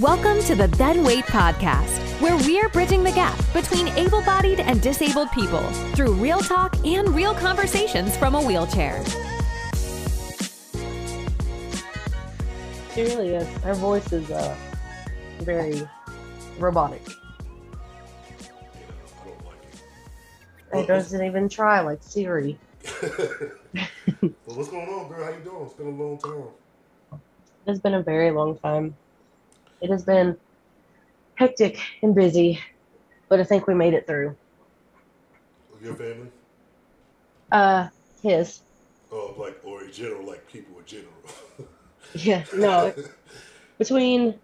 Welcome to the Then Wait podcast, where we're bridging the gap between able bodied and disabled people through real talk and real conversations from a wheelchair. She really is. Her voice is uh, very robotic. I don't like It doesn't even try like Siri. well, what's going on, girl? How you doing? It's been a long time. It has been a very long time. It has been hectic and busy, but I think we made it through. Your family? Uh, his. Oh, like or in general, like people in general. Yeah, no. Between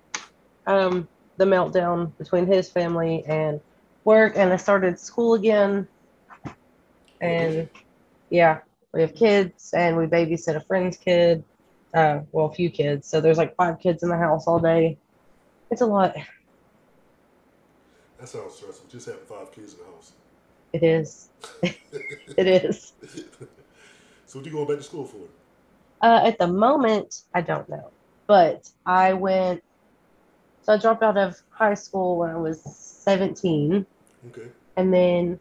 um the meltdown between his family and work, and I started school again, and yeah, we have kids, and we babysit a friend's kid. Uh, well, a few kids. So there's like five kids in the house all day. It's a lot. that sounds stressful. Just having five kids in the house. It is. it is. so what are you going back to school for? Uh, at the moment, I don't know, but I went. So I dropped out of high school when I was 17, Okay. and then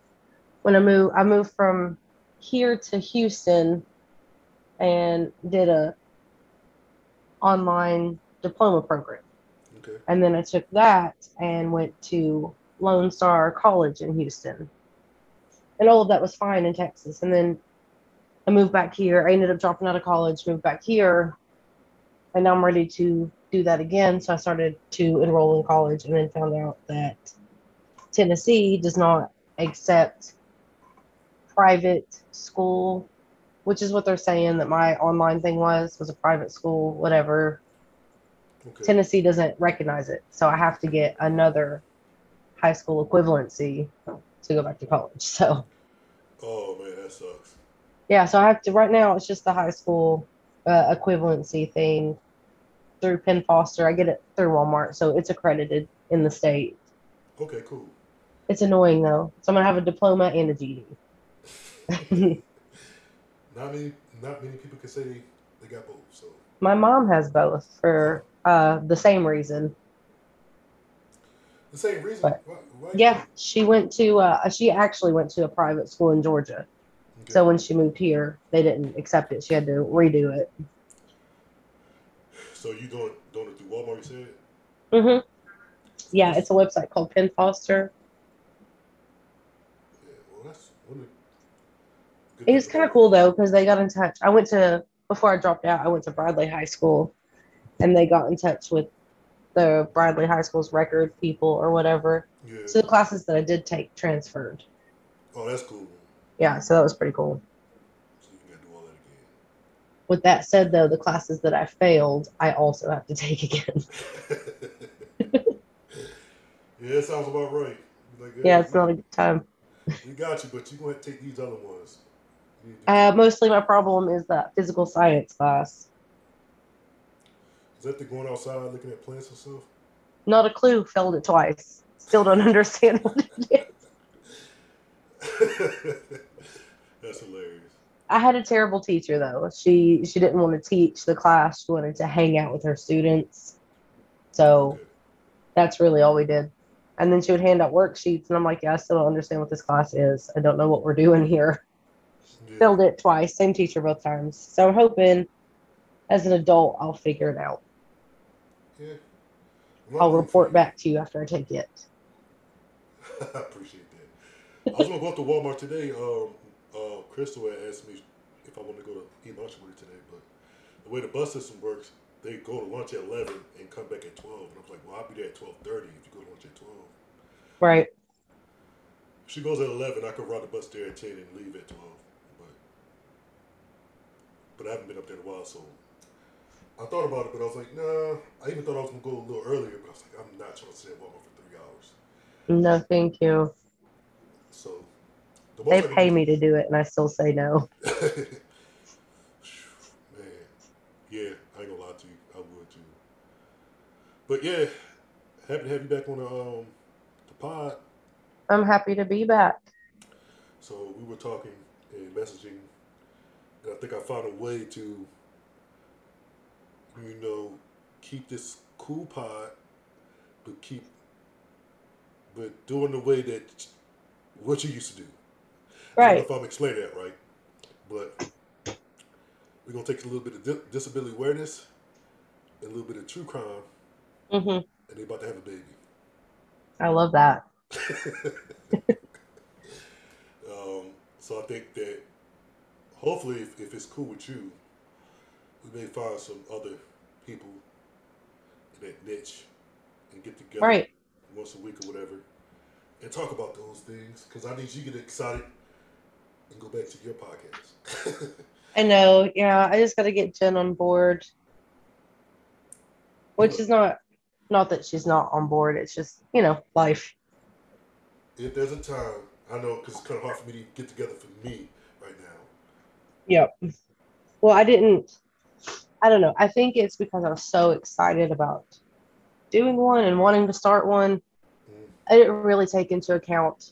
when I moved, I moved from here to Houston, and did a online diploma program, And then I took that and went to Lone Star College in Houston, and all of that was fine in Texas, and then I moved back here. I ended up dropping out of college, moved back here, and now I'm ready to do that again. So I started to enroll in college and then found out that Tennessee does not accept private school, which is what they're saying that my online thing was, was a private school, whatever. Okay. Tennessee doesn't recognize it. So I have to get another high school equivalency to go back to college. So Oh man, that sucks. yeah, so I have to right now. It's just the high school uh, equivalency thing through Penn Foster. I get it through Walmart, so it's accredited in the state. Okay, cool. It's annoying though. So I'm gonna have a diploma and a GED. Not many, not many people can say they got both. So My mom has both for uh, the same reason. the same reason. But- why, why Yeah, she went to. Uh, she actually went to a private school in Georgia. Okay. So when she moved here, they didn't accept it. She had to redo it. So you doing doing it through Walmart? You said. hmm Yeah, it's a website called Penn Foster. Yeah. Well, that's one of the good It was kind of cool though because they got in touch. I went to before I dropped out. I went to Bradley High School, and they got in touch with the Bradley High School's record people or whatever. Yeah. So the classes that I did take transferred. oh, that's cool. Yeah, so that was pretty cool. So you got do all that again. With that said, though, the classes that I failed, I also have to take again. yeah, that sounds about right. Like, yeah, it's not a good time. We got you, but you're going to take these other ones. You need to- Uh, mostly my problem is that physical science class. Is that the going outside looking at plants and stuff? Not a clue. Failed it twice. Still don't understand what it is. That's hilarious. I had a terrible teacher though. She she didn't want to teach the class. She wanted to hang out with her students. So Okay. that's really all we did. And then she would hand out worksheets, and I'm like, yeah, I still don't understand what this class is. I don't know what we're doing here. Yeah. Failed it twice, same teacher both times. So I'm hoping as an adult I'll figure it out. I'll report back to you after I take it. I appreciate that. I was gonna go up to Walmart today. Um, uh, Crystal had asked me if I want to go to eat lunch with her today, but the way the bus system works, they go to lunch at eleven and come back at twelve. And I was like, well, I'll be there at twelve thirty if you go to lunch at twelve. Right. If she goes at eleven, I could ride the bus there at ten and leave at twelve. But but I haven't been up there in a while, so I thought about it, but I was like, nah. I even thought I was gonna go a little earlier, but I was like, I'm not trying to stay at Walmart for three hours. No, thank you. So the They pay me to do it, and I still say no. Man, yeah, I ain't gonna lie to you. I would too. But yeah, happy to have you back on the um the pod. I'm happy to be back. So we were talking and messaging, and I think I found a way to, you know, keep this cool pod but keep, but doing the way that what you used to do. I don't know Right. if I'm explaining that right, but we're gonna take a little bit of disability awareness and a little bit of true crime, mm-hmm. and they're about to have a baby. I love that. Um, so I think that hopefully, if, if it's cool with you, we may find some other people in that niche and get together Right. once a week or whatever and talk about those things because I need you to get excited and go back to your podcast. I know. Yeah, I just got to get Jen on board, which is not not that she's not on board. It's just you know life. if there's a time, I know because it's kind of hard for me to get together for me right now. Yep. Well, I didn't. I don't know. I think it's because I was so excited about doing one and wanting to start one. Mm. I didn't really take into account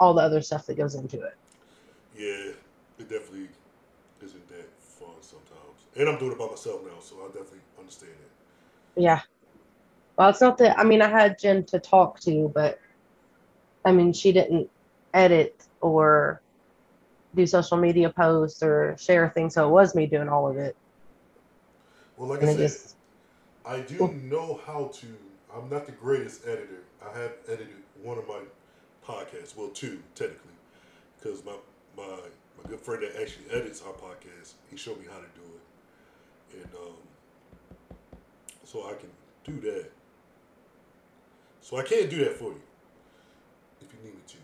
all the other stuff that goes into it. Yeah, it definitely isn't that fun sometimes. And I'm doing it by myself now, so I definitely understand it. Yeah. Well, it's not that. I mean, I had Jen to talk to, but I mean, she didn't edit or do social media posts or share things. So it was me doing all of it. Well, like And I said, just, I do Well- know how to. I'm not the greatest editor. I have edited one of my podcasts, well, two technically, because my my my good friend that actually edits our podcast, he showed me how to do it, and um, so I can do that. So I can't do that for you if you need me to.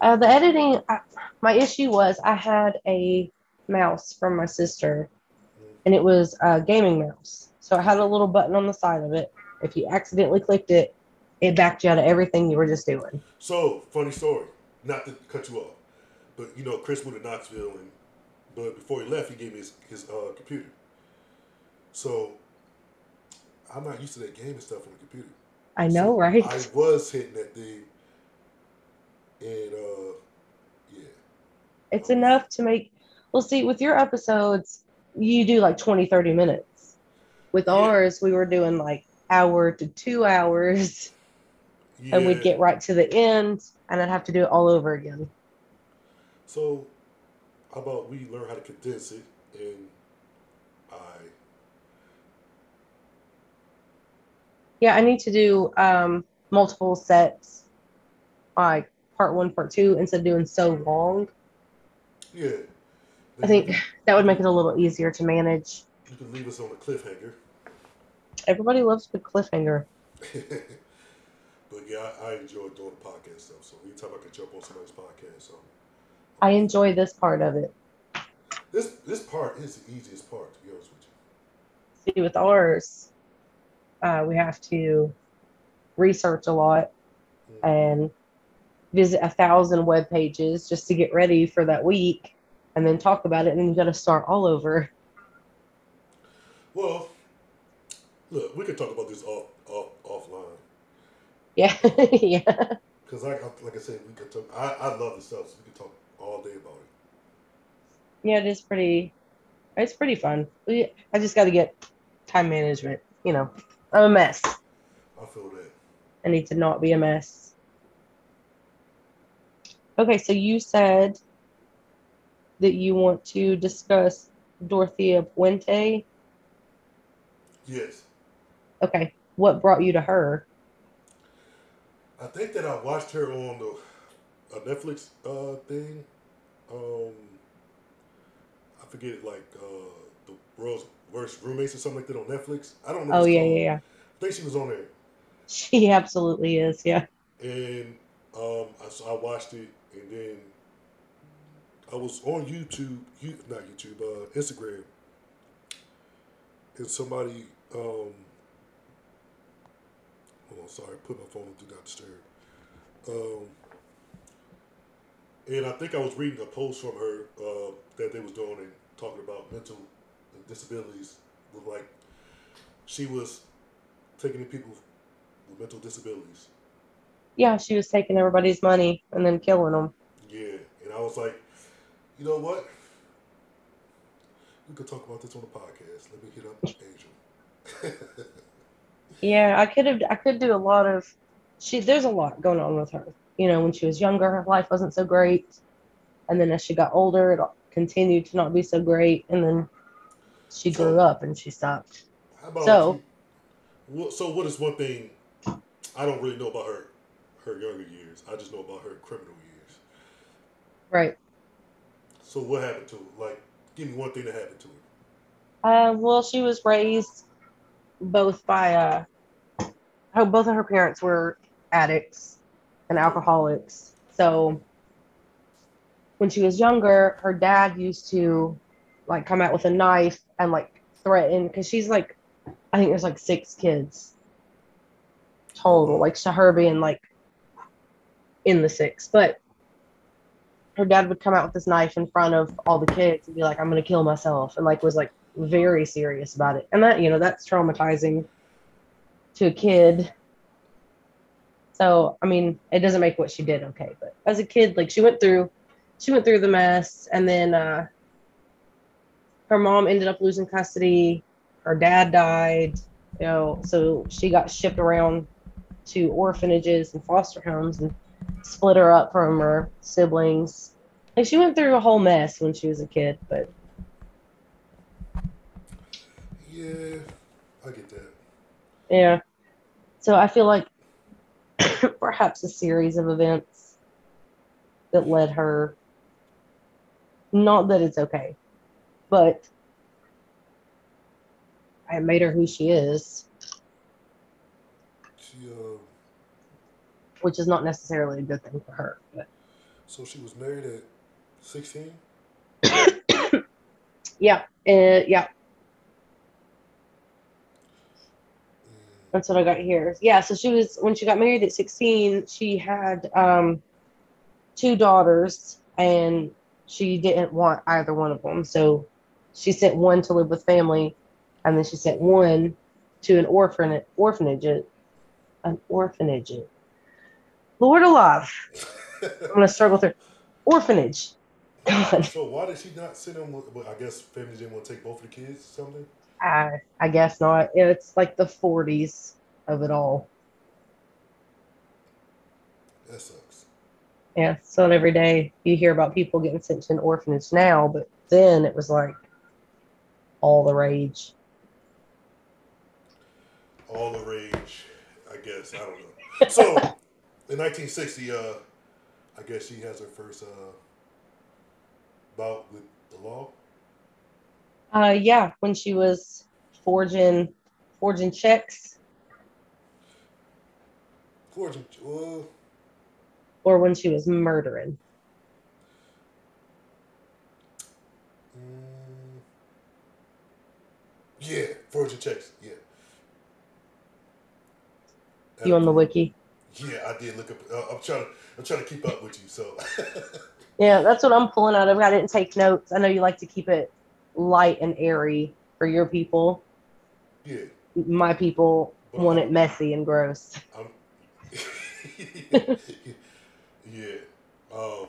uh, the editing, I, my issue was I had a mouse from my sister and it was a gaming mouse. So it had a little button on the side of it. If you accidentally clicked it, it backed you out of everything you were just doing. So funny story. Not to cut you off, but you know Chris moved to Knoxville, and but before he left, he gave me his, his uh, computer. So I'm not used to that gaming stuff on the computer. I know, So right? I was hitting that thing, and uh, yeah, it's enough to make well see with your episodes you do like 20 30 minutes with Yeah. ours we were doing like hour to two hours yeah. and we'd get right to the end and i'd have to do it all over again So how about we learn how to condense it, and I yeah i need to do um multiple sets like part one part two instead of doing so long yeah. I think that would make it a little easier to manage you can leave us on a cliffhanger. everybody loves good cliffhanger but yeah, I, I enjoy doing the podcast stuff. So anytime I can jump on somebody's podcast, so i enjoy this part of it this this part is the easiest part, to be honest with you. see with ours uh, we have to research a lot and visit a thousand web pages just to get ready for that week and then talk about it and then you got to start all over Well, look, we can talk about this off off offline yeah yeah because I, I like I said, we could talk. I, I love the stuff, so we can talk all day about it. yeah it is pretty it's pretty fun i just got to get time management you know i'm a mess I feel that. i need to not be a mess okay so you said that you want to discuss dorothea puente Yes, okay what brought you to her I think that I watched her on the a Netflix uh, thing. Um, I forget like uh, the world's worst roommates or something like that on Netflix. I don't know. oh yeah called. yeah yeah I think she was on there. she absolutely is yeah and um, I, so I watched it, and then I was on YouTube, you, not YouTube, uh, Instagram, and somebody, um, hold on, sorry, I put my phone on do not disturb. Um, and I think I was reading a post from her uh, that they was doing and talking about mental disabilities. With like, she was taking in people with mental disabilities. yeah she was taking everybody's money and then killing them Yeah, and I was like, you know what? We could talk about this on the podcast. Let me hit up Angel. Yeah, I could have. I could do a lot of. She there's a lot going on with her. You know, when she was younger, her life wasn't so great, and then as she got older, it continued to not be so great, and then she grew up and she stopped. How about So- you? So what is one thing I don't really know about her her younger years? I just know about her criminal years. Right. So what happened to her? Like, give me one thing that happened to her. Uh, well, she was raised both by uh, oh, both of her parents were addicts and alcoholics. So when she was younger, her dad used to like come out with a knife and like threaten because she's like, I think there's like six kids total, like to her being like in the six, but her dad would come out with this knife in front of all the kids and be like, I'm gonna kill myself, and like was like very serious about it. And that, you know, that's traumatizing to a kid. So, I mean, it doesn't make what she did okay, but as a kid, like she went through she went through the mess and then uh her mom ended up losing custody, her dad died, you know, so she got shipped around to orphanages and foster homes and split her up from her siblings. Like she went through a whole mess when she was a kid, but Yeah, I get that. Yeah. So I feel like perhaps a series of events that led her, not that it's okay, but I made her who she is, She uh, which is not necessarily a good thing for her. But so she was married at sixteen. yeah, uh, yeah, that's what I got here. Yeah, so she was when she got married at 16, she had um two daughters and she didn't want either one of them. So she sent one to live with family and then she sent one to an orphan orphanage an orphanage. Lord alive. I'm gonna struggle through orphanage. God. so why did she not send him? Well, I guess family didn't want to take both of the kids. or Something. I I guess not. It's like the 40s of it all. That sucks. Yeah, so every day you hear about people getting sent to an orphanage now, but then it was like all the rage. All the rage. I guess I don't know. So in 1960, uh, I guess she has her first uh with the law. Uh, yeah, when she was forging forging checks, Fortune. Uh, or when she was murdering. mm, yeah, forging checks. Yeah. You on the wiki? Yeah, I did look up. Uh, I'm trying. To, I'm trying to keep up with you. So. Yeah, that's what I'm pulling out of. I didn't take notes. I know you like to keep it light and airy for your people. yeah. My people Well, want I'm- it messy and gross. Yeah. Um,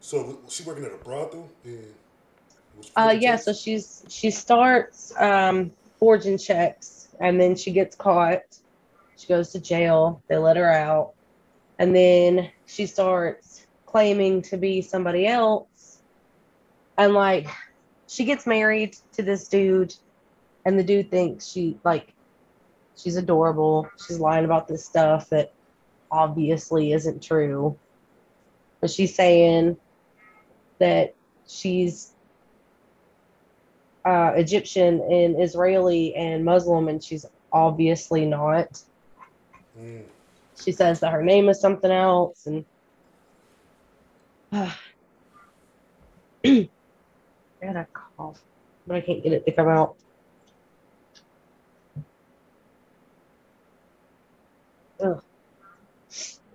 so was she working at a brothel? And Uh, yeah, so she's she starts um, forging checks, and then she gets caught. She goes to jail. They let her out, and then she starts claiming to be somebody else, and like she gets married to this dude, and the dude thinks she like she's adorable. She's lying about this stuff that obviously isn't true, but she's saying that she's uh, Egyptian and Israeli and Muslim, and she's obviously not. Mm, She says that her name is something else, and I had a cough, but I can't get it to come out. Ugh.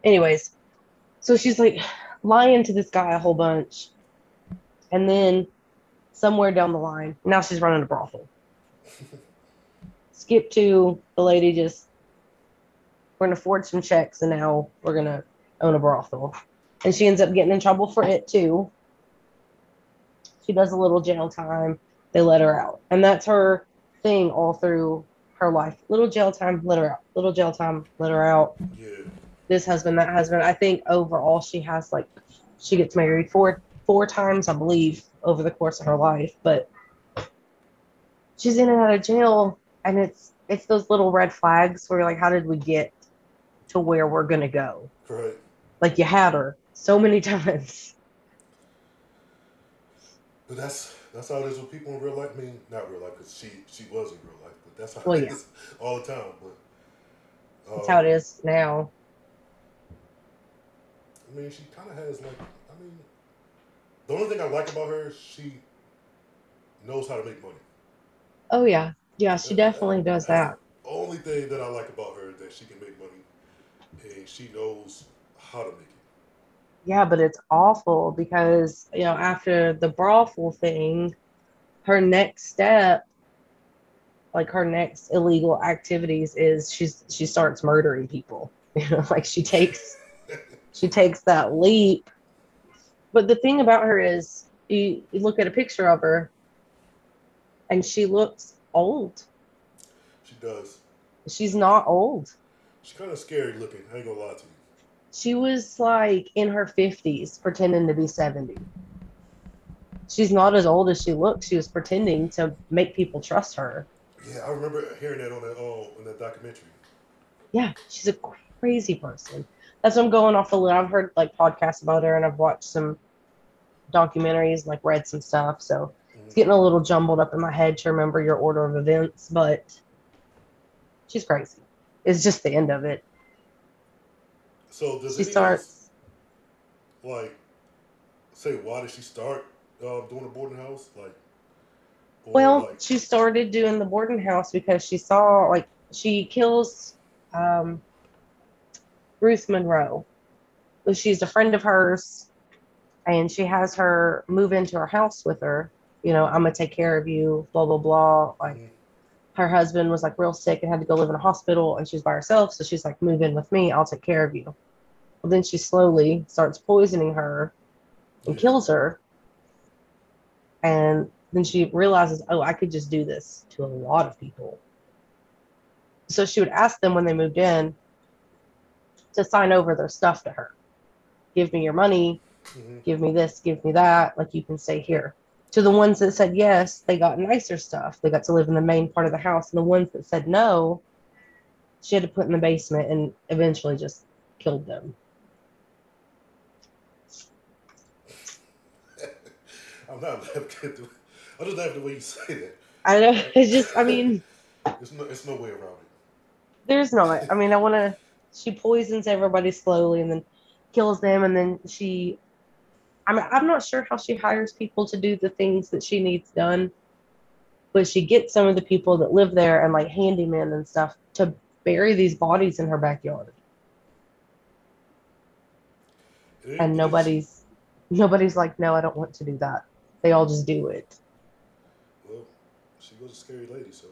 Anyways, so she's like lying to this guy a whole bunch, and then somewhere down the line, now she's running a brothel. Skip to the lady just we're gonna forge some checks and now we're gonna own a brothel. And she ends up getting in trouble for it too. She does a little jail time. They let her out. And that's her thing all through her life. Little jail time, let her out. Little jail time, let her out. Yeah. This husband, that husband. I think overall she has like she gets married four four times, I believe, over the course of her life. But she's in and out of jail, and it's it's those little red flags where you're like, how did we get to where we're gonna go? Right. Like you had her so many times. But that's that's how it is with people in real life. I mean, not real life, because she she was in real life, but that's how Well, it yeah. is all the time. But That's um, how it is now. I mean, she kind of has like, I mean, the only thing I like about her is she knows how to make money. Oh yeah, yeah. She definitely does that. The only thing that I like about her is that she can make money, and she knows how to make it. Yeah, but it's awful because, you know, after the brothel thing, her next step, like her next illegal activities is she's she starts murdering people. You know, like she takes she takes that leap. But the thing about her is you, you look at a picture of her and she looks old. She does. She's not old. She's kind of scary looking. I ain't gonna lie to you. She was like in her 50s pretending to be 70. She's not as old as she looks. She was pretending to make people trust her. Yeah, I remember hearing that on that oh in that documentary. Yeah, she's a crazy person. That's what I'm going off a little. I've heard like podcasts about her and I've watched some documentaries, like read some stuff. So it's Mhm. getting a little jumbled up in my head to remember your order of events, but she's crazy. It's just the end of it. So does She starts. like say why did she start um, doing the boarding house like? Well, like, she started doing the boarding house because she saw like she kills um, Ruth Monroe. She's a friend of hers, and she has her move into her house with her. You know, I'm gonna take care of you. Blah blah blah. Like Mhm. her husband was like real sick and had to go live in a hospital, and she's by herself. So she's like, move in with me. I'll take care of you. Well, then she slowly starts poisoning her and kills her. And then she realizes, oh, I could just do this to a lot of people. So she would ask them when they moved in to sign over their stuff to her. Give me your money, Mhm. give me this, give me that. Like you can stay here. To the ones that said yes, they got nicer stuff. They got to live in the main part of the house. And the ones that said no, she had to put in the basement and eventually just killed them. I'm not laughing at the. I just laugh the way you say that. I know. It's just, I mean, There's no, it's no way around it. there's not. I mean, I want to. She poisons everybody slowly and then kills them. And then she, I mean, I'm not sure how she hires people to do the things that she needs done, but she gets some of the people that live there and like handymen and stuff to bury these bodies in her backyard. It- And nobody's, nobody's like, no, I don't want to do that. They all just do it. Well, she was a scary lady, so.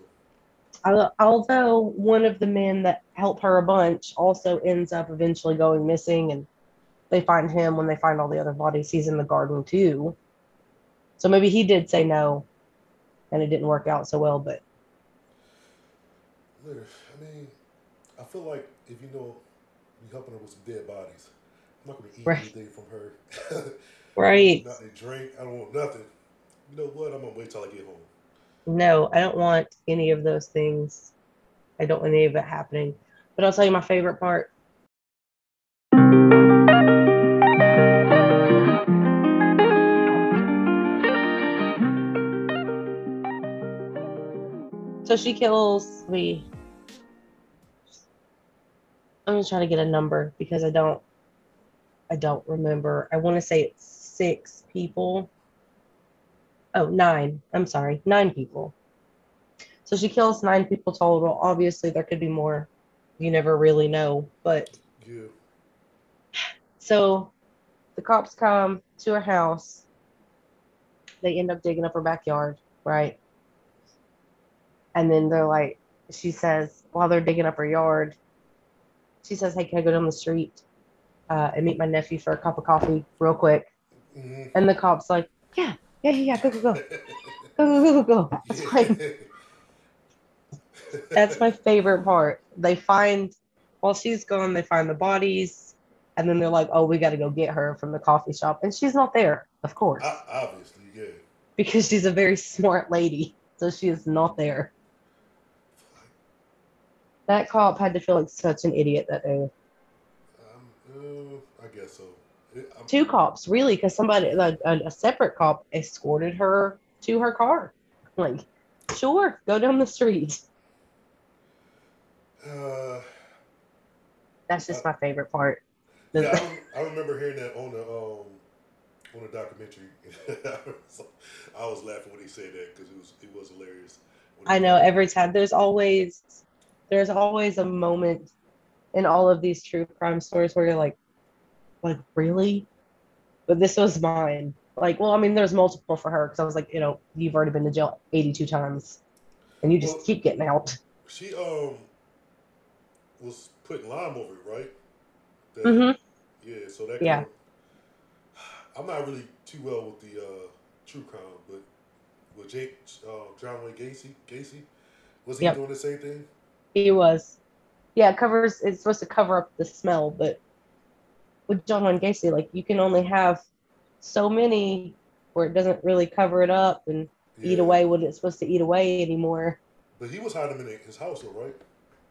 Al- although one of the men that help her a bunch also ends up eventually going missing and they find him when they find all the other bodies he's in the garden too so maybe he did say no and it didn't work out so well but I mean, I feel like if you know you're helping her with some dead bodies, I'm not gonna eat Right. anything from her. right Nothing to drink. I don't want nothing. You know what? I'm gonna wait till I get home. no i don't want any of those things i don't want any of it happening but i'll tell you my favorite part So she kills me. I'm gonna try to get a number because I don't I don't remember. I want to say it's six people. Oh, nine. I'm sorry, nine people. So she kills nine people total. Obviously there could be more. You never really know. But Yeah. so the cops come to her house. They end up digging up her backyard, right? And then they're like, she says, while they're digging up her yard, she says, Hey, can I go down the street uh, and meet my nephew for a cup of coffee real quick? hmm And the cop's like, Yeah, yeah, yeah, yeah, go, go, go. Go, go, go, go, go. It's. That's my favorite part. They find while she's gone, they find the bodies, and then they're like, "Oh, we got to go get her from the coffee shop," and she's not there, of course, O- obviously, yeah. because she's a very smart lady, so she is not there. That cop had to feel like such an idiot that day. Um, uh, I guess so. It, I'm, Two cops, really, because somebody, like, a, a separate cop, escorted her to her car. Like, sure, go down the street. Uh, That's just my favorite part. Yeah, I, I remember hearing that on the um on the documentary. I was laughing when he said that because it was it was hilarious. I know every time there's always there's always a moment in all of these true crime stories where you're like, like really? But this was mine. Like, well, I mean, there's multiple for her because I was like, you know, you've already been to jail 82 times, and you just Well- keep getting out. She um was putting lime over it, right? That- hmm Yeah, so that Yeah. of- I'm not really too well with the uh, true crime, but with Jake, uh, John Wayne Gacy, Gacy, was he Yep. doing the same thing? He was, yeah, it covers. It's supposed to cover up the smell, but with John Wayne Gacy, like you can only have so many where it doesn't really cover it up and eat away what it's supposed to eat away anymore. But he was hiding in his house, though, right?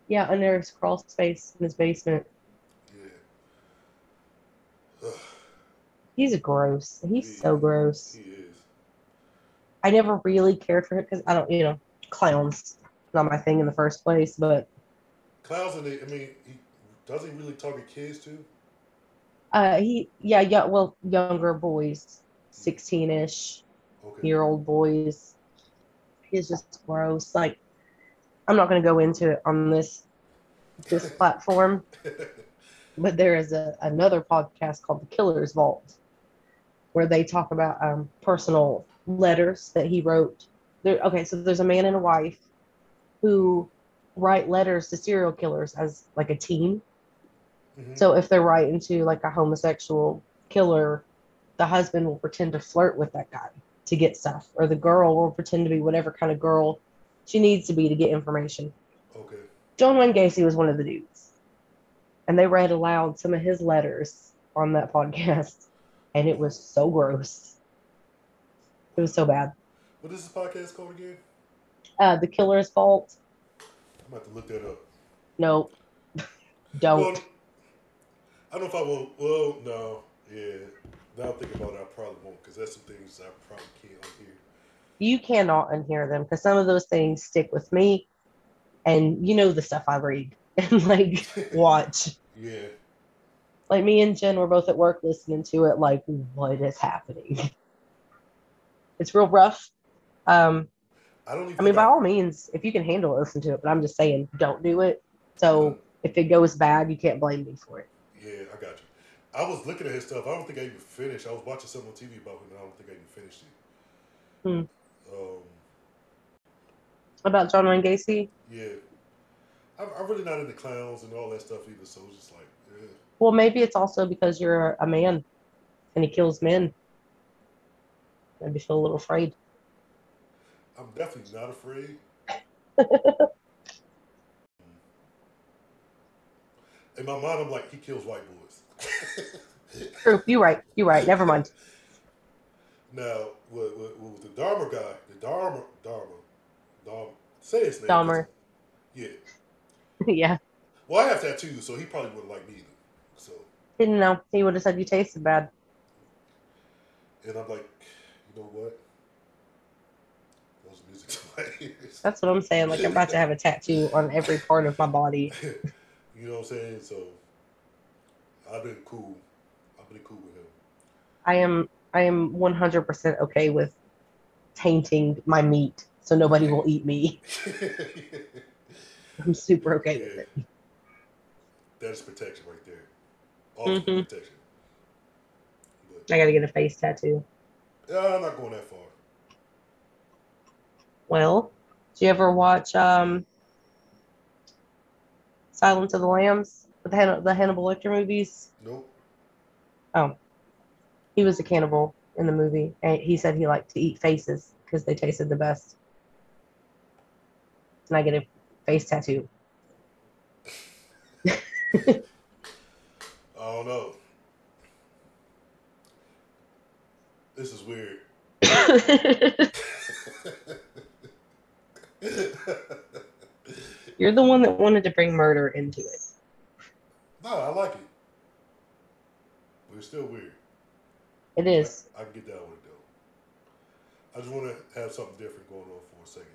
Yeah, under his crawl space in his basement. Yeah. He's gross. He's He- so gross. He is. I never really cared for him because I don't, you know, clowns not my thing in the first place. But Clowns, and I mean, he doesn't he really target kids too. Uh, he, yeah, yeah, well, younger boys, sixteen-ish Okay. year old boys. He's just gross. Like, I'm not going to go into it on this this platform, but there is a another podcast called The Killer's Vault, where they talk about um, personal letters that he wrote. There, okay, so there's a man and a wife who write letters to serial killers as like a team. Mhm. So if they're writing to like a homosexual killer, the husband will pretend to flirt with that guy to get stuff, or the girl will pretend to be whatever kind of girl she needs to be to get information. okay. John Wayne Gacy was one of the dudes. And they read aloud some of his letters on that podcast. And it was so gross. It was so bad. What is this podcast called again? Uh, the Killer's Fault. I'm about to look that up. No. Don't. Well, I don't know if I will. Well, no. Yeah. Now I'm thinking about it, I probably won't because that's some things I probably can't unhear. you cannot unhear them because some of those things stick with me. And you know the stuff I read and like watch. Yeah. Like me and Jen were both at work listening to it, like, what is happening? It's real rough. Um, I don't even. I mean, by all means, if you can handle it, listen to it. But I'm just saying, don't do it. So if it goes bad, you can't blame me for it. Yeah, I got you. I was looking at his stuff. I don't think I even finished. I was watching something on TV about him, and I don't think I even finished it. Hmm. Um, About John Wayne Gacy, yeah. I'm, I'm really not into clowns and all that stuff either, so it's just like, yeah. well, maybe it's also because you're a man and he kills men. Maybe feel a little afraid. I'm definitely not afraid. In my mind, I'm like, he kills white boys. True. You're right. You're right. Never mind. Now, with, with, with the Dharma guy, the Dharma, Dharma, Dharma, say his name. Dahmer. Yeah. yeah. Well, I have tattoos, so he probably wouldn't like me either. So, Didn't know. He would have said you tasted bad. and I'm like, you know what? Those music to my ears. That's what I'm saying. Like I'm about to have a tattoo on every part of my body. you know what I'm saying? So, I've been cool. I've been cool with him. I am I am 100% okay with tainting my meat so nobody will eat me. I'm super okay with it. That is protection right there. Ultimate Mhm. protection. But I got to get a face tattoo. yeah, I'm not going that far. Well, do you ever watch um, Silence of the Lambs? The, Han- the Hannibal Lecter movies? Nope. Oh, he was a cannibal in the movie, and he said he liked to eat faces because they tasted the best. Negative face tattoo. I don't know. This is weird. You're the one that wanted to bring murder into it. no, I like it. But it's still weird. It is. I, I can get down with it though. I just want to have something different going on for a second.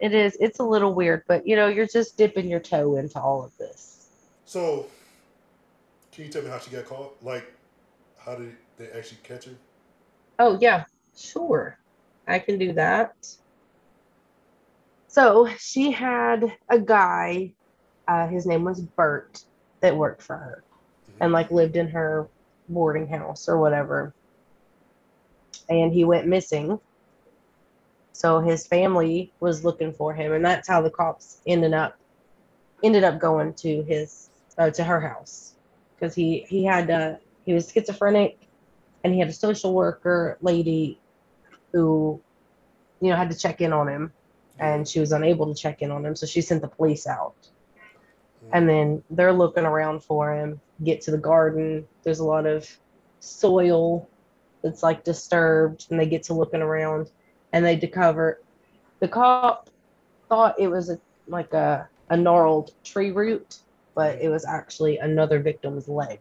It is. It's a little weird, but you know, you're just dipping your toe into all of this. So, can you tell me how she got caught? Like, how did they actually catch her? Oh, yeah, sure. I can do that. So she had a guy, uh, his name was Bert, that worked for her and like lived in her boarding house or whatever. And he went missing. So his family was looking for him, and that's how the cops ended up ended up going to his uh, to her house because he he had uh, he was schizophrenic, and he had a social worker lady who you know had to check in on him, and she was unable to check in on him, so she sent the police out. Hmm. And then they're looking around for him get to the garden. There's a lot of soil that's like disturbed and they get to looking around and they discover the cop thought it was a like a, a gnarled tree root but it was actually another victim's leg.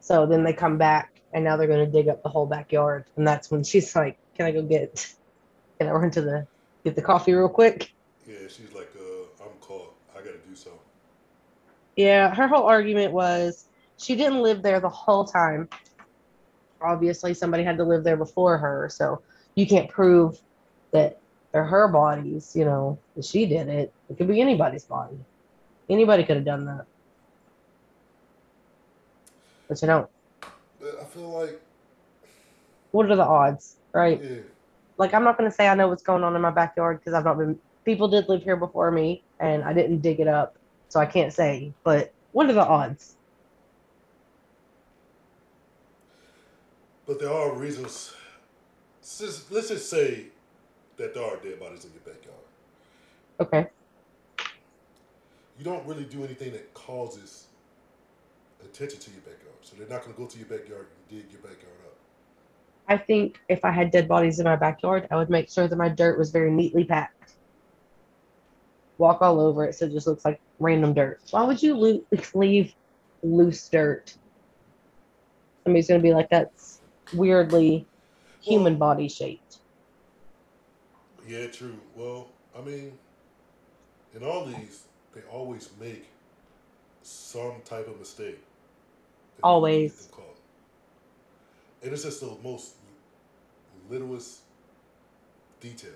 So then they come back and now they're going to dig up the whole backyard and that's when she's like can i go get can i run to the get the coffee real quick Yeah, she's like, uh, I'm caught. I got to do something. Yeah, her whole argument was she didn't live there the whole time. Obviously, somebody had to live there before her, so you can't prove that they're her bodies, you know, that she did it. It could be anybody's body. Anybody could have done that. But you don't. But I feel like, What are the odds, right? yeah, Like, I'm not going to say I know what's going on in my backyard because I've not been. People did live here before me, and I didn't dig it up, so I can't say. But what are the odds? but there are reasons. Let's just, let's just say that there are dead bodies in your backyard. Okay. You don't really do anything that causes attention to your backyard. So they're not going to go to your backyard and dig your backyard. I think if I had dead bodies in my backyard, I would make sure that my dirt was very neatly packed. Walk all over it so it just looks like random dirt. Why would you lo- leave loose dirt? Somebody's going to be like, that's weirdly human body shaped. Yeah, true. Well, I mean, in all these, they always make some type of mistake. Always. Get them caught. And it's just the most littlest detail.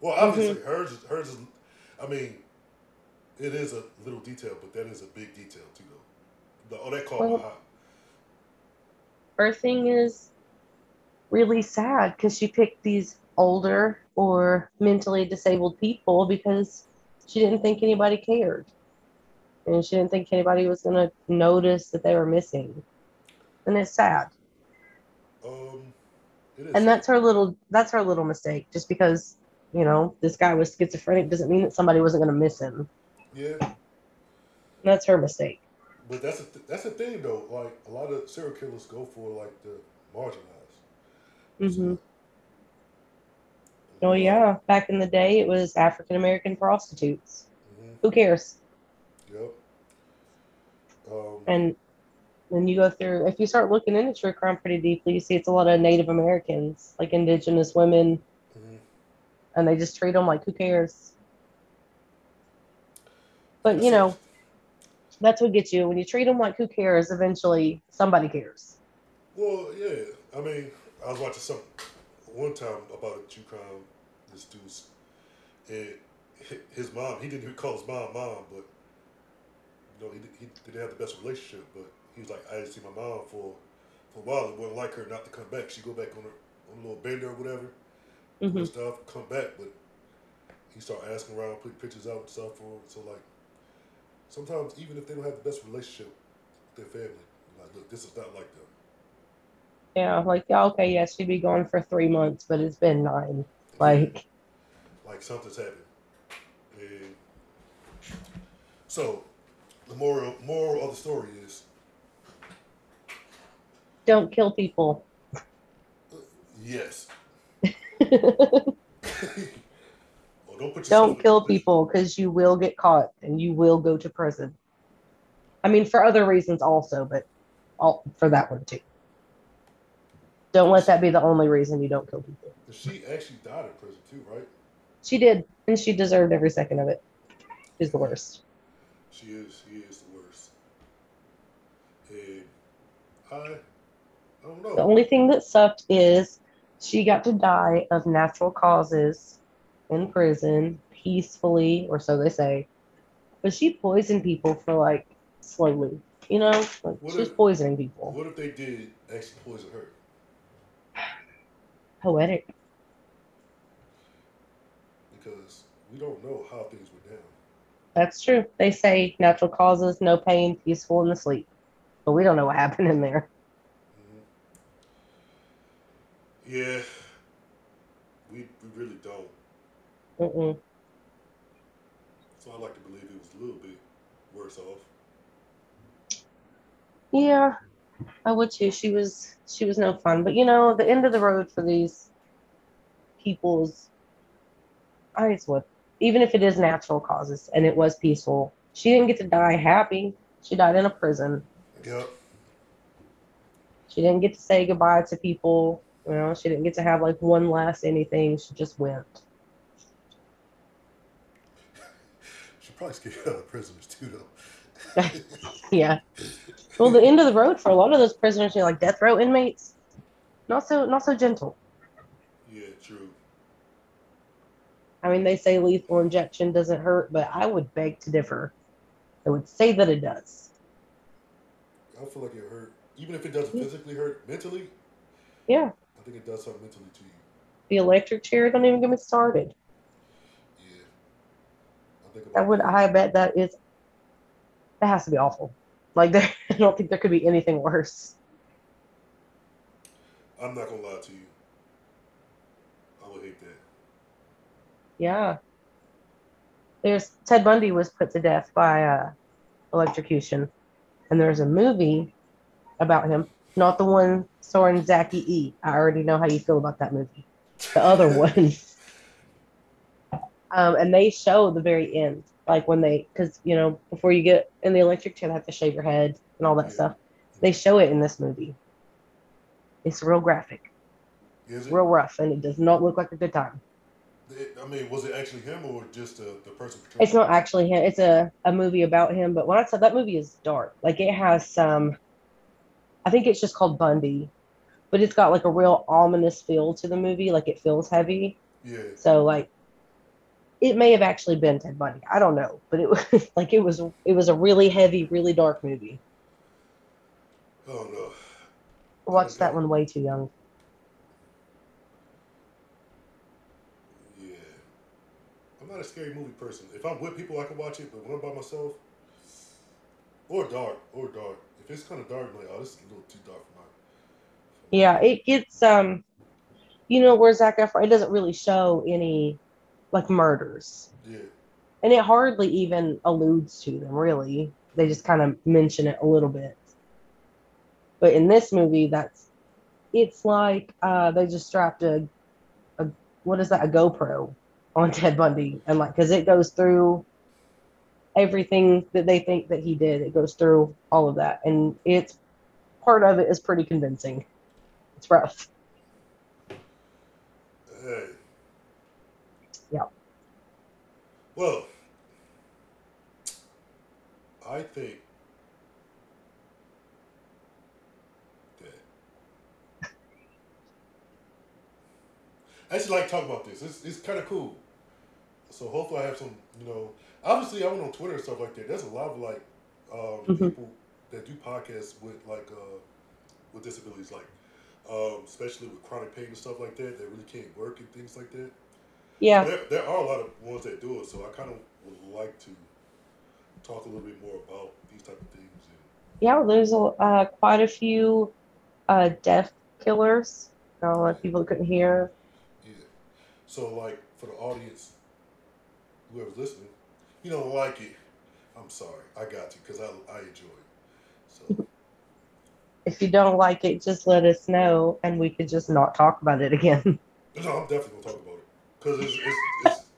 Well, mm-hmm. obviously, hers, is- hers is, I mean, it is a little detail, but that is a big detail too, though. The, oh, that caught Well- my eye. Her thing is really sad because she picked these older or mentally disabled people because she didn't think anybody cared. And she didn't think anybody was going to notice that they were missing. And it's sad. Um, it is. And that's her little that's her little mistake. Just because, you know, this guy was schizophrenic doesn't mean that somebody wasn't going to miss him. yeah. That's her mistake. But that's a th- that's the thing though. Like a lot of serial killers go for like the marginalized. Mm hmm Oh yeah, back in the day, it was African American prostitutes. hmm Who cares? Yep. Um, And when you go through, if you start looking into true crime pretty deeply, you see it's a lot of Native Americans, like Indigenous women, mhm. and they just treat them like who cares. But you know, that's what gets you when you treat them like who cares. Eventually, somebody cares. Well, yeah. I mean, I was watching some one time about a true crime. This dude's and his mom. He didn't even call his mom mom, but you know, he, he didn't have the best relationship. But he was like, I didn't see my mom for for a while. It wasn't like her not to come back. She go back on her on a little bender or whatever. hmm and stuff, come back, but he started asking around, putting pictures out and stuff for so like sometimes even if they don't have the best relationship with their family, like look, this is not like them. Yeah, like yeah, okay, yeah, she'd be gone for three months, but it's been nine. Like, like something's happened. And so the moral moral of the story is Don't kill people. yes. Or don't Don't kill people because you will get caught and you will go to prison. I mean, for other reasons also, but all for that one too. Don't let that be the only reason you don't kill people. She actually died in prison too, right? She did, and she deserved every second of it. She's the worst. She is. She is the worst. And I, I don't know. The only thing that sucked is she got to die of natural causes in prison peacefully, or so they say. But she poisoned people for like slowly, you know, like What she was if- poisoning people. What if they did actually poison her? Poetic. Because we don't know how things went down. That's true. They say natural causes, no pain, peaceful in the sleep. But we don't know what happened in there. Mhm. Yeah, we we really don't. Mm-mm. So I like to believe it was a little bit worse off. Yeah, I would too. She was she was no fun. But you know, the end of the road for these people's I it's what even if it is natural causes and it was peaceful, she didn't get to die happy. She died in a prison. Yep. She didn't get to say goodbye to people. You know, she didn't get to have like one last anything. She just went. She probably scared out other prisoners too, though. Yeah. Well, the end of the road for a lot of those prisoners, you know, like death row inmates, not so not so gentle. yeah, true. I mean, they say lethal injection doesn't hurt, but I would beg to differ. I would say that it does. I feel like it hurt, even if it doesn't physically hurt, mentally. Yeah. I think it does something mentally to you. The electric chair, don't even get me started. Yeah. I think about I would. I bet that is, that has to be awful. Like, there, I don't think there could be anything worse. I'm not gonna lie to you. I would hate that. Yeah. There's Ted Bundy was put to death by uh, electrocution, and there's a movie about him. Not the one starring Zachy E. I already know how you feel about that movie. The other one. Um, and they show the very end, like when they, because you know, before you get in the electric chair, they have to shave your head and all that stuff. They show it in this movie. It's real graphic, Is it? real rough, and it does not look like a good time. It- I mean, was it actually him or just the, the person? It's not actually him. It's a, a movie about him. But when I said that movie is dark, like it has some, I think it's just called Bundy, but it's got like a real ominous feel to the movie. Like it feels heavy. Yeah. So like, it may have actually been Ted Bundy. I don't know, but it was like it was it was a really heavy, really dark movie. Oh no. I watched that one way too young. Yeah. I'm not a scary movie person. If I'm with people, I can watch it, but when I'm by myself, or dark, or dark. If it's kind of dark, like, oh, this is a little too dark for my. Yeah, it gets um, you know where Zac Efron. It doesn't really show any like murders. Yeah. and it hardly even alludes to them really they just kind of mention it a little bit but in this movie that's it's like uh they just strapped a, a what is that a gopro on ted bundy and like because it goes through everything that they think that he did it goes through all of that and it's part of it is pretty convincing it's rough Hey. Yeah. Well, I think that I actually like talking about this. It's, it's kind of cool. So hopefully I have some, you know, obviously I went on Twitter and stuff like that. There's a lot of like um, Mhm. people that do podcasts with like uh, with disabilities, like um, especially with chronic pain and stuff like that, that really can't work and things like that. yeah There, there are a lot of ones that do it, so I kind of would like to talk a little bit more about these type of things. And, yeah there's a, uh, quite a few uh, deaf killers uh, like people couldn't hear yeah. So, like for the audience, whoever's listening, you don't like it, I'm sorry. I got you because I, I enjoy it. So If you don't like it, just let us know and we could just not talk about it again. no, I'm definitely gonna talk about it because it's it's, it's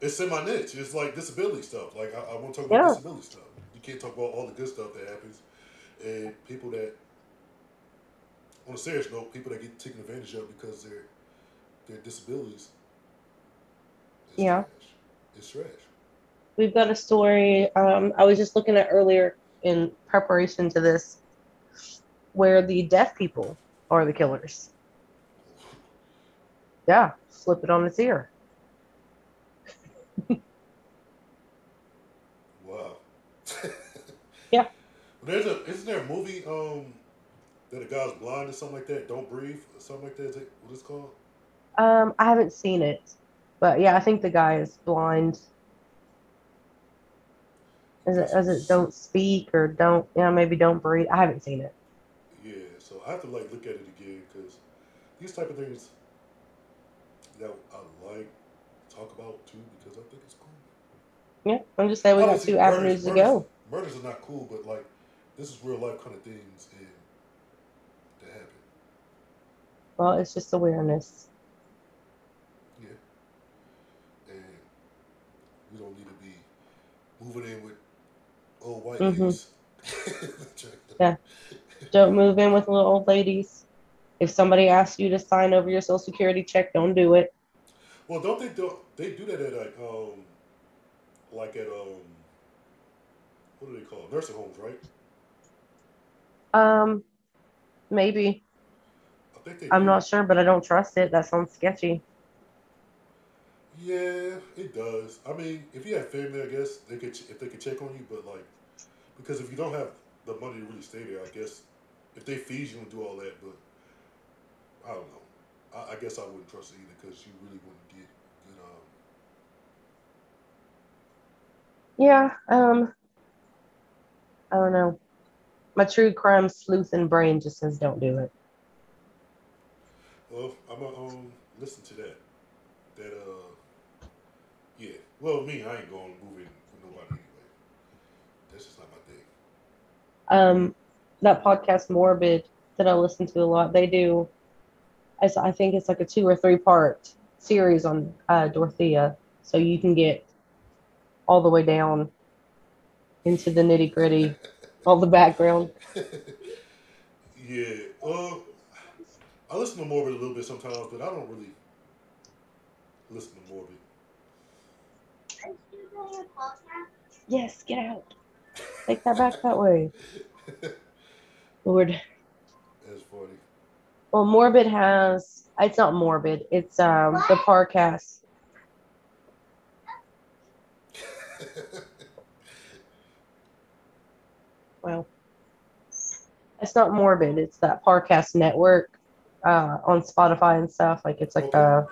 it's in my niche. It's like disability stuff. Like I, I want to talk about Yeah. disability stuff. You can't talk about all the good stuff that happens and people that. On a serious note, people that get taken advantage of because their their disabilities. It's Yeah. Trash. It's trash. We've got a story um, I was just looking at earlier in preparation to this where the deaf people are the killers. Yeah, flip it on its ear. Wow. Yeah. There's a isn't there a movie um that a guy's blind or something like that? Don't breathe or something like that. Is it what it's called? Um, I haven't seen it, but yeah, I think the guy is blind. Is it? Is it? Don't speak or don't? you know, maybe don't breathe. I haven't seen it. Yeah. So I have to like look at it again because these type of things that I like talk about too because I think it's cool. Yeah, I'm just saying we got two murders- avenues to go. Murders are not cool, but like this is real life kind of things and that happen. Well, it's just awareness. Yeah. And we don't need to be moving in with old white Mhm. ladies. Yeah. Don't move in with little old ladies. If somebody asks you to sign over your social security check, don't do it. Well, don't they do they do that at like um like at um what do they call it? nursing homes, right? Um, maybe. I think they. I'm do. not sure, but I don't trust it. That sounds sketchy. Yeah, it does. I mean, if you have family, I guess they could ch- if they could check on you, but like because if you don't have the money to really stay there, I guess if they feed you and do all that, but I don't know. I, I guess I wouldn't trust it either because you really wouldn't get good. Um, Yeah. Um, I don't know. My true crime sleuth and brain just says don't do it. well, I'm gonna um listen to that. That uh. Well, me, I ain't going moving with nobody anyway. That's just not my thing. um, that podcast Morbid that I listen to a lot, they do. I think it's like a two or three part series on uh, Dorothea, so you can get all the way down into the nitty gritty, all the background. yeah. Uh, I listen to Morbid a little bit sometimes, but I don't really listen to Morbid. Yes, get out. Take that back that way. Lord. That's funny. Well, Morbid has. It's not Morbid. It's um the Parcast. Well, it's not Morbid. It's that Parcast network uh, on Spotify and stuff. Like it's like Okay. uh,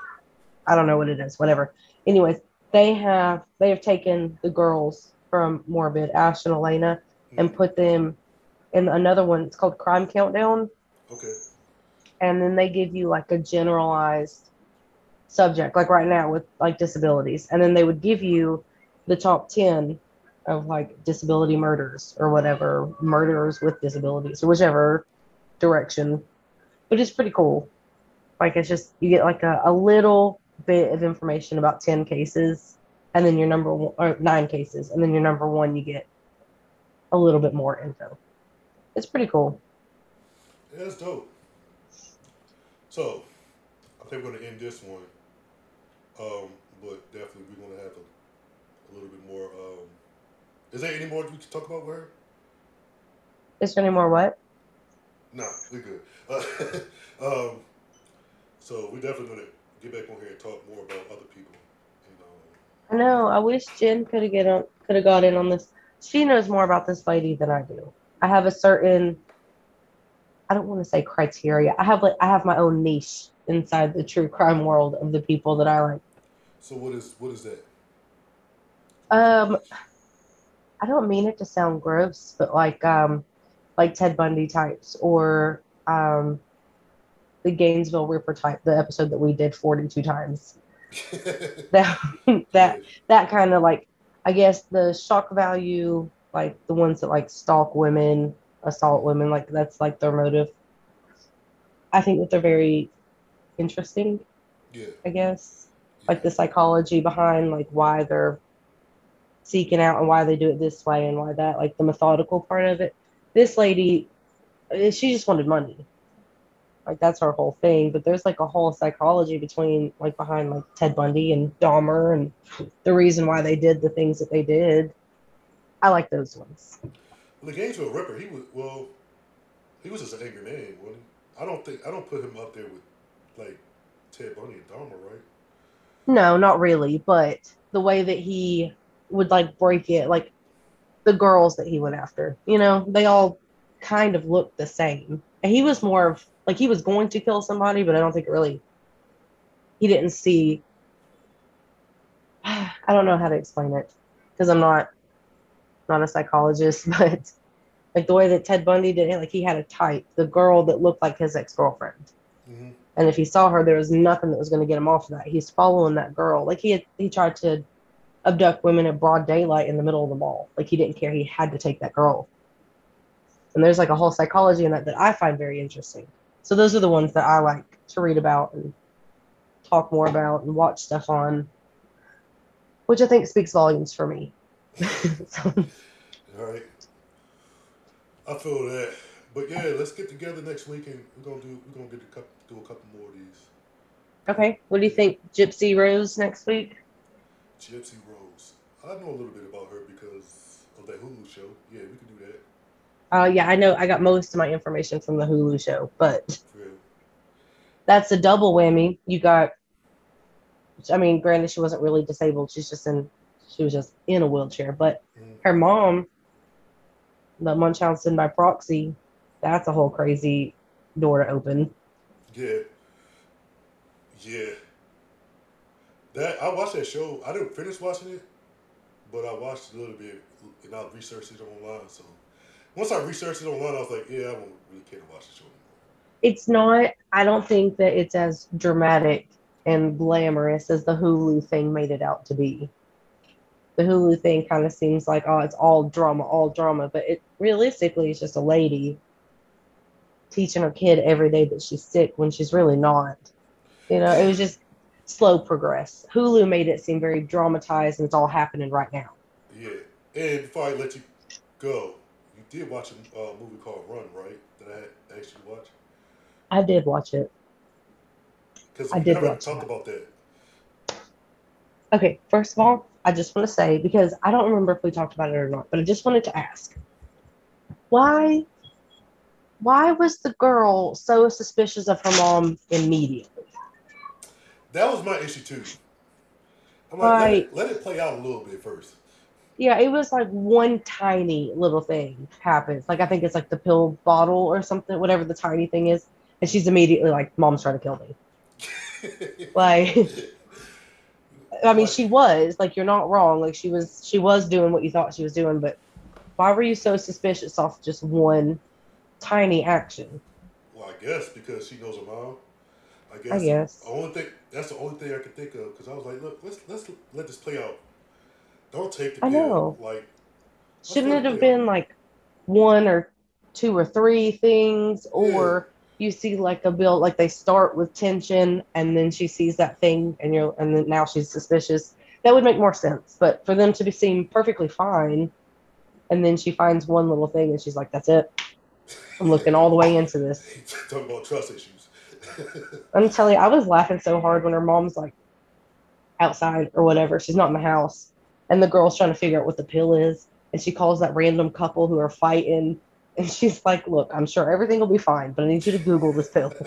I don't know what it is. Whatever. Anyways, they have they have taken the girls from Morbid, Ash and Alaina, and mm. put them in another one. It's called Crime Countdown okay. and then they give you like a generalized subject like right now with like disabilities and then they would give you the top 10 of like disability murders or whatever murderers with disabilities or whichever direction but it's pretty cool like it's just you get like a, a little bit of information about 10 cases and then your number one or nine cases and then your number one you get a little bit more info it's pretty cool Yeah, that's dope. So, I think we're gonna end this one. Um, but definitely we're gonna have a, a little bit more. Um, is there any more we can talk about where is there any more what No, we're good. Uh, um, so we're definitely gonna get back on here and talk more about other people. I know. I wish Jen could have get on, could have got in on this. She knows more about this lady than I do. I have a certain, I don't want to say criteria. I have like I have my own niche inside the true crime world of the people that I like. so what is what is that? Um, I don't mean it to sound gross, but like um, like Ted Bundy types or um, the Gainesville Ripper type, the episode that we did forty two times. that that that kind of like I guess the shock value, like the ones that like stalk women, assault women, like that's like their motive. I think that they're very interesting, yeah. I guess. Like the psychology behind like why they're seeking out and why they do it this way and why that, like the methodical part of it. This lady, eh, she just wanted money. Like that's our whole thing. But there's like a whole psychology between like behind like Ted Bundy and Dahmer and the reason why they did the things that they did. I like those ones. Well the Gainesville Ripper, he was well, he was just an angry man, wasn't he? I don't think I don't put him up there with like Ted Bundy and Dahmer, right? No, not really, but the way that he would like break it, like the girls that he went after, you know, they all kind of looked the same. And he was more of like he was going to kill somebody, but I don't think it really he didn't see I don't know how to explain it because I'm not not a psychologist, but like the way that Ted Bundy did it, like he had a type, the girl that looked like his ex girlfriend. Mm-hmm. And if he saw her, there was nothing that was going to get him off of that. He's following that girl. Like he had, he tried to abduct women at broad daylight in the middle of the mall. Like he didn't care. He had to take that girl. And there's like a whole psychology in that that I find very interesting. So those are the ones that I like to read about and talk more about and watch stuff on, which I think speaks volumes for me. so, All right. I feel that. But yeah, let's get together next week and we're gonna do we're gonna get a couple, do a couple more of these. okay, what do you think, Gypsy Rose next week? Gypsy Rose. I know a little bit about her because of that Hulu show. Yeah, we can do that. Uh, yeah, I know I got most of my information from the Hulu show, but real. that's a double whammy. You got, I mean, granted, she wasn't really disabled. She's just in, she was just in a wheelchair. But Mhm. her mom, the Munchausen by proxy, that's a whole crazy door to open. Yeah. Yeah. That I watched that show. I didn't finish watching it, but I watched a little bit and I researched it online. So once I researched it online, I was like, yeah, I don't really care to watch the show anymore. It's not, I don't think that it's as dramatic and glamorous as the Hulu thing made it out to be. The Hulu thing kind of seems like, oh, it's all drama, all drama, but it realistically is just a lady teaching her kid every day that she's sick when she's really not. You know, it was just slow progress. Hulu made it seem very dramatized and it's all happening right now. Yeah. And before I let you go, did watch a uh, movie called Run, right? That I actually asked you to watch. I did watch it. Because I did never watch talked that. about that. Okay, first of all, I just want to say because I don't remember if we talked about it or not, but I just wanted to ask why why was the girl so suspicious of her mom immediately? That was my issue too. I'm like, let, Right. it, let it play out a little bit first. Yeah, it was like one tiny little thing happens. Like I think it's like the pill bottle or something, whatever the tiny thing is, and she's immediately like, "Mom's trying to kill me." Like, I mean, she was like, you're not wrong. Like she was, she was doing what you thought she was doing, but why were you so suspicious off just one tiny action? Well, I guess because she knows her mom. I guess. I guess. The only thing that's the only thing I could think of because I was like, look, let's let's let this play out. Don't take the I know. Like, Shouldn't it have been like one or two or three things, or you see like a bill, like they start with tension, and then she sees that thing, and you're, and then now she's suspicious. That would make more sense. But for them to be seem perfectly fine, and then she finds one little thing, and she's like, "That's it. I'm looking all the way into this." Talking about trust issues. I'm telling you, I was laughing so hard when her mom's like outside or whatever. She's not in the house. And the girl's trying to figure out what the pill is. And she calls that random couple who are fighting. And she's like, Look, I'm sure everything will be fine, but I need you to Google this pill.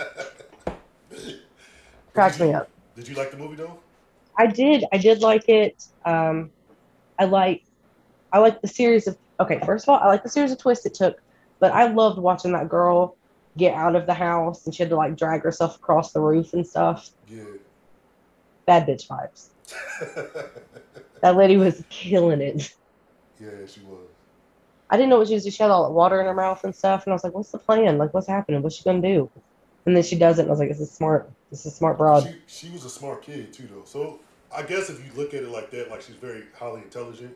Cracks me up. Did you like the movie though? I did. I did like it. Um, I like I like the series of okay, first of all, I like the series of twists it took, but I loved watching that girl get out of the house and she had to like drag herself across the roof and stuff. Yeah. Bad bitch vibes. That lady was killing it. yeah, she was. I didn't know what she was. She had all that water in her mouth and stuff, and I was like, "What's the plan? Like, what's happening? What's she gonna do?" And then she does it, and I was like, "This is smart. This is smart broad." She, she was a smart kid too, though. So I guess if you look at it like that, like she's very highly intelligent.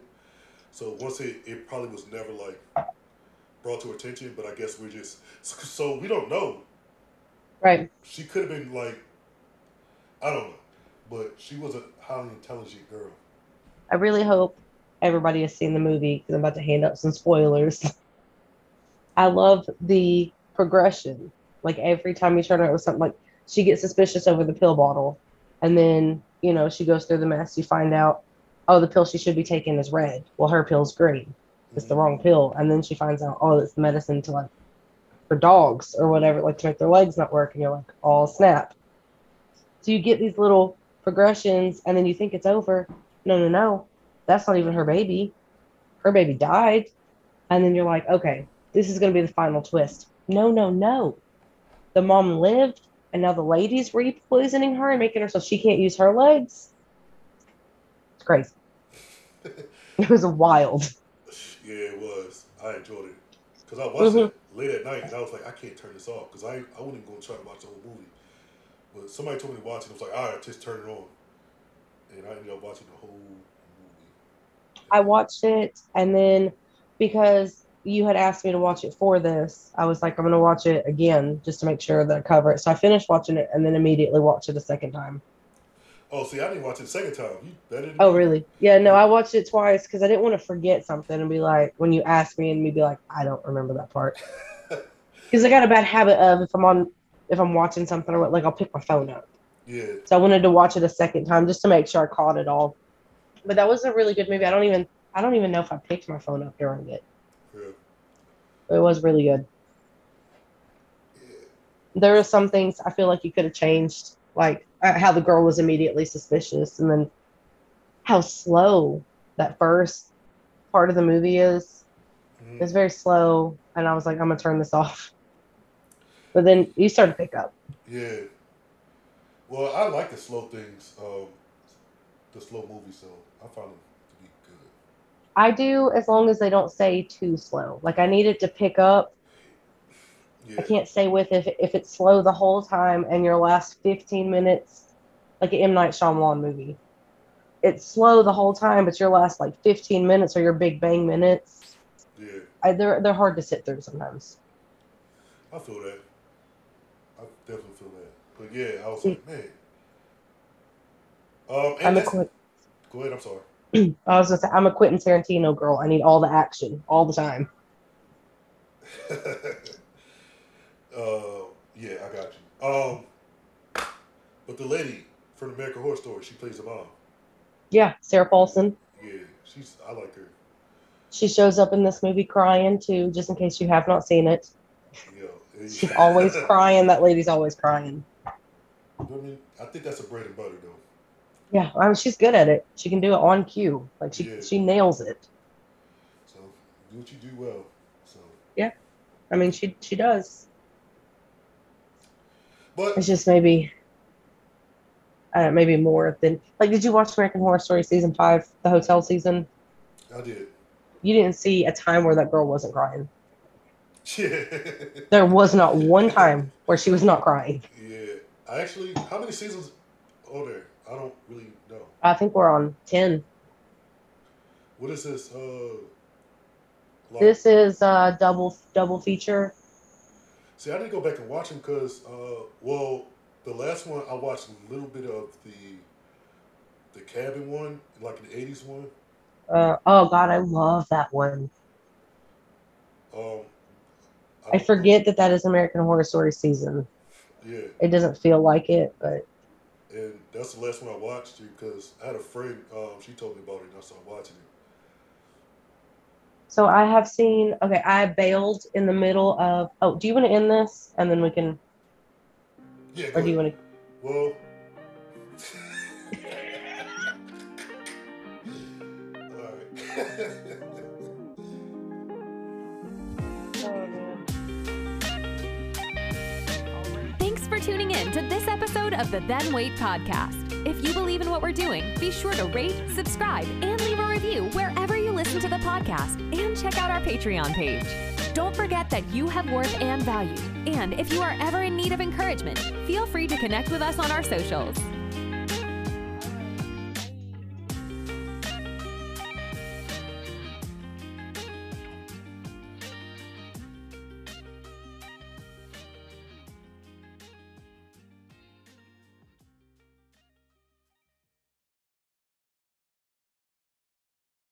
So once it, it probably was never like brought to attention, but I guess we're just so we don't know. Right. She could have been like, I don't know, but she was a highly intelligent girl. I really hope everybody has seen the movie because I'm about to hand out some spoilers. I love the progression. Like every time you turn around with something, like she gets suspicious over the pill bottle, and then you know she goes through the mess. You find out, oh, the pill she should be taking is red. Well, her pill's green. It's the wrong pill, and then she finds out, oh, it's medicine to like for dogs or whatever, like to make their legs not work, and you're like, all snap. So you get these little progressions, and then you think it's over. No, no, no, that's not even her baby. Her baby died, and then you're like, okay, this is gonna be the final twist. No, no, no. The mom lived, and now the lady's re-poisoning her and making her so she can't use her legs. It's crazy. it was wild. Yeah, it was. I enjoyed it because I watched Mhm. it late at night, and I was like, I can't turn this off because I I going to try to watch the whole movie. But somebody told me to watch it. I was like, all right, just turn it on, and I ended up watching the whole movie. I watched it, and then because you had asked me to watch it for this, I was like, I'm gonna watch it again just to make sure that I cover it. So I finished watching it and then immediately watched it a second time. Oh, see, I didn't watch it the second time. You better. Oh, me. really? Yeah, no, I watched it twice because I didn't want to forget something and be like, when you ask me and me be like, I don't remember that part. Because I got a bad habit of if I'm on, if I'm watching something or what, like I'll pick my phone up. Yeah, So I wanted to watch it a second time just to make sure I caught it all. But that was a really good movie. I don't even, I don't even know if I picked my phone up during it. yeah, It was really good. yeah. There are some things I feel like you could have changed, like uh, how the girl was immediately suspicious, and then how slow that first part of the movie is. Mhm. It's very slow, and I was like, I'm gonna turn this off. But then you start to pick up. Yeah. Well, I like the slow things, um, the slow movies, so I find them to be good. I do as long as they don't stay too slow. Like I need it to pick up. Yeah. I can't stay with if if it's slow the whole time and your last 15 minutes, like an M Night Shyamalan movie, it's slow the whole time, but your last like 15 minutes are your big bang minutes. Yeah, I, they're they're hard to sit through sometimes. I feel that. I definitely feel that. But yeah, I was like, man. Um, and I'm a Quentin, go ahead. I'm sorry. I was gonna say I'm a Quentin Tarantino girl. I need all the action all the time. uh, yeah, I got you. Um, but the lady from American Horror Story, she plays the mom. Yeah, Sarah Paulson. Yeah, she's. I like her. She shows up in this movie crying too, just in case you have not seen it. Yeah, She's always crying. That lady's always crying. I mean, I think that's a bread and butter though. Yeah, I mean, she's good at it. She can do it on cue. Like she Yeah. she nails it. So do what you do well. So, yeah, I mean, she she does. but It's just maybe, uh, maybe more than like. Did you watch American Horror Story season five, the hotel season? I did. You didn't see a time where that girl wasn't crying. Yeah. There was not one time where she was not crying. yeah. I actually, how many seasons are there? I don't really know. I think we're on ten. What is this? Uh, like- This is uh double double feature. See, I didn't go back and watch them because, uh, well, the last one I watched a little bit of the the cabin one, like the '80s one. Uh, oh God, I love that one. Um, I forget that that is American Horror Story season. Yeah, It doesn't feel like it, but and that's the last one I watched because I had a friend. Um, she told me about it, and I started watching it. so I have seen. Okay, I bailed in the middle of. Oh, do you want to end this and then we can, Yeah. go or do you want to? Well. Of the Then Wait podcast. If you believe in what we're doing, be sure to rate, subscribe, and leave a review wherever you listen to the podcast and check out our Patreon page. Don't forget that you have worth and value. And if you are ever in need of encouragement, feel free to connect with us on our socials.